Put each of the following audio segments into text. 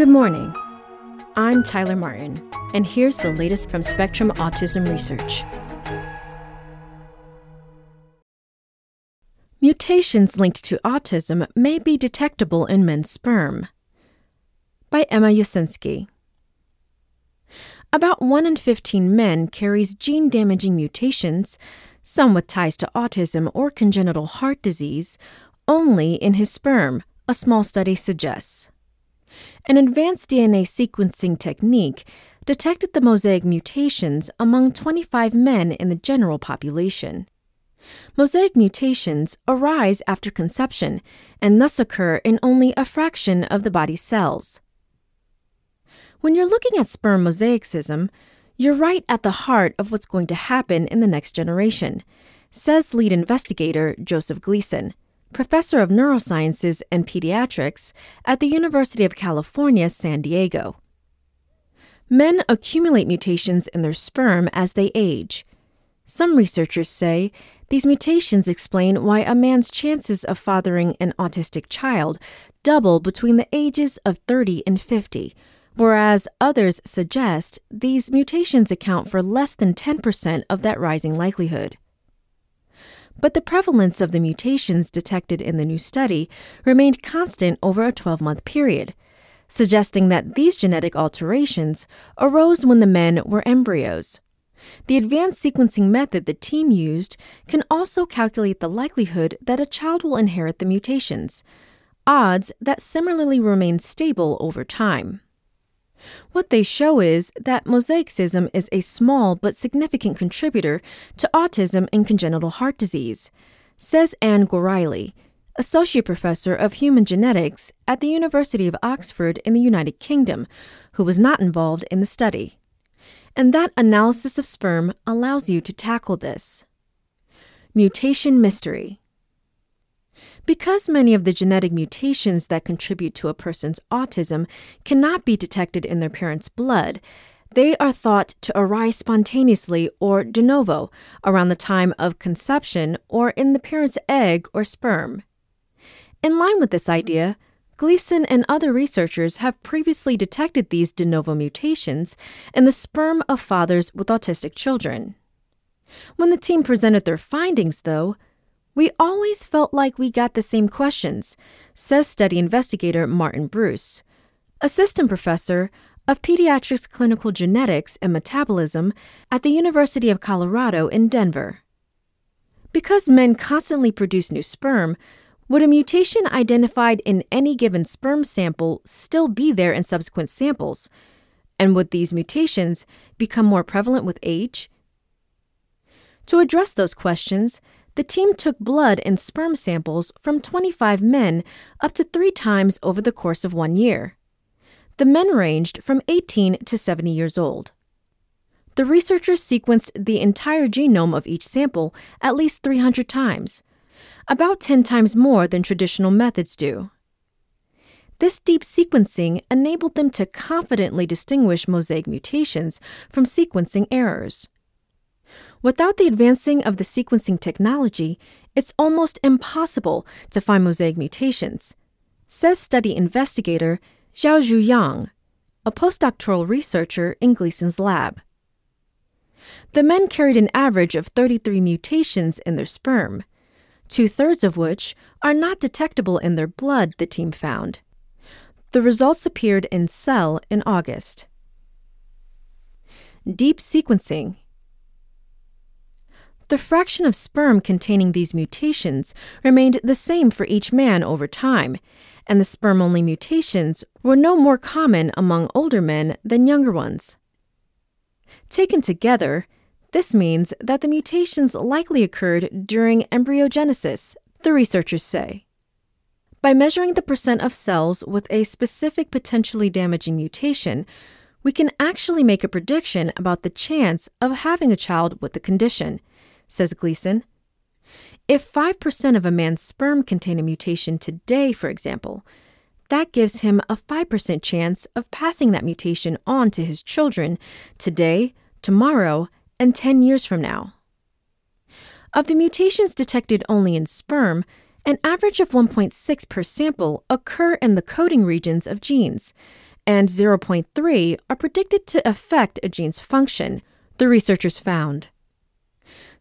Good morning. I'm Tyler Martin, and here's the latest from Spectrum Autism Research. Mutations linked to autism may be detectable in men's sperm. By Emma Yasinski. About 1 in 15 men carries gene damaging mutations, some with ties to autism or congenital heart disease, only in his sperm, a small study suggests. An advanced DNA sequencing technique detected the mosaic mutations among 25 men in the general population. Mosaic mutations arise after conception and thus occur in only a fraction of the body's cells. When you're looking at sperm mosaicism, you're right at the heart of what's going to happen in the next generation, says lead investigator Joseph Gleeson, professor of neurosciences and pediatrics at the University of California, San Diego. Men accumulate mutations in their sperm as they age. Some researchers say these mutations explain why a man's chances of fathering an autistic child double between the ages of 30 and 50 whereas others suggest these mutations account for less than 10% of that rising likelihood. But the prevalence of the mutations detected in the new study remained constant over a 12 month period, suggesting that these genetic alterations arose when the men were embryos. The advanced sequencing method the team used can also calculate the likelihood that a child will inherit the mutations, odds that similarly remain stable over time. What they show is that mosaicism is a small but significant contributor to autism and congenital heart disease, says Anne Goriely, Associate Professor of Human Genetics at the University of Oxford in the United Kingdom, who was not involved in the study. And that analysis of sperm allows you to tackle this. Mutation Mystery because many of the genetic mutations that contribute to a person's autism cannot be detected in their parents' blood, they are thought to arise spontaneously or de novo around the time of conception or in the parent's egg or sperm. In line with this idea, Gleeson and other researchers have previously detected these de novo mutations in the sperm of fathers with autistic children. When the team presented their findings, though, we always felt like we got the same questions, says study investigator Martin Breuss, assistant professor of pediatrics clinical genetics and metabolism at the University of Colorado in Denver. Because men constantly produce new sperm, would a mutation identified in any given sperm sample still be there in subsequent samples? And would these mutations become more prevalent with age? To address those questions, the team took blood and sperm samples from 25 men up to three times over the course of one year. The men ranged from 18 to 70 years old. The researchers sequenced the entire genome of each sample at least 300 times, about 10 times more than traditional methods do. This deep sequencing enabled them to confidently distinguish mosaic mutations from sequencing errors. Without the advancing of the sequencing technology, it's almost impossible to find mosaic mutations, says study investigator Xiaoxu Yang, a postdoctoral researcher in Gleeson's lab. The men carried an average of 33 mutations in their sperm, two thirds of which are not detectable in their blood, the team found. The results appeared in Cell in August. Deep sequencing the fraction of sperm containing these mutations remained the same for each man over time, and the sperm only mutations were no more common among older men than younger ones. Taken together, this means that the mutations likely occurred during embryogenesis, the researchers say. By measuring the percent of cells with a specific potentially damaging mutation, we can actually make a prediction about the chance of having a child with the condition says Gleeson. If 5% of a man's sperm contain a mutation today, for example, that gives him a 5% chance of passing that mutation on to his children today, tomorrow, and 10 years from now. Of the mutations detected only in sperm, an average of 1.6 per sample occur in the coding regions of genes, and 0.3 are predicted to affect a gene's function, the researchers found.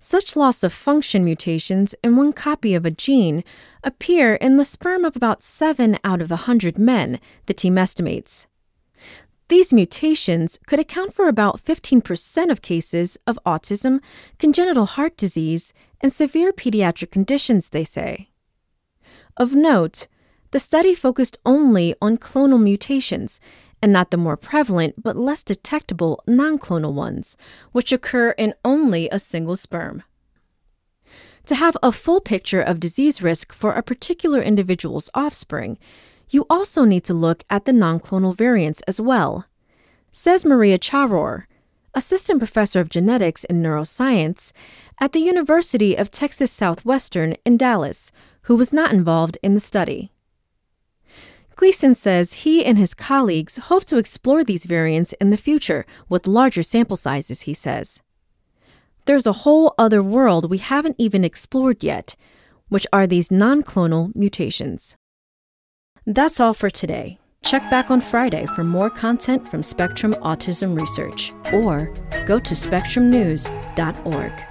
Such loss of function mutations in one copy of a gene appear in the sperm of about 7 out of 100 men, the team estimates. These mutations could account for about 15% of cases of autism, congenital heart disease, and severe pediatric conditions, they say. Of note, the study focused only on clonal mutations and not the more prevalent but less detectable non clonal ones, which occur in only a single sperm. To have a full picture of disease risk for a particular individual's offspring, you also need to look at the non clonal variants as well. Says Maria Chahrour, assistant professor of genetics and neuroscience at the University of Texas Southwestern in Dallas, who was not involved in the study. Gleeson says he and his colleagues hope to explore these variants in the future with larger sample sizes, he says. There's a whole other world we haven't even explored yet, which are these non clonal mutations. That's all for today. Check back on Friday for more content from Spectrum Autism Research or go to spectrumnews.org.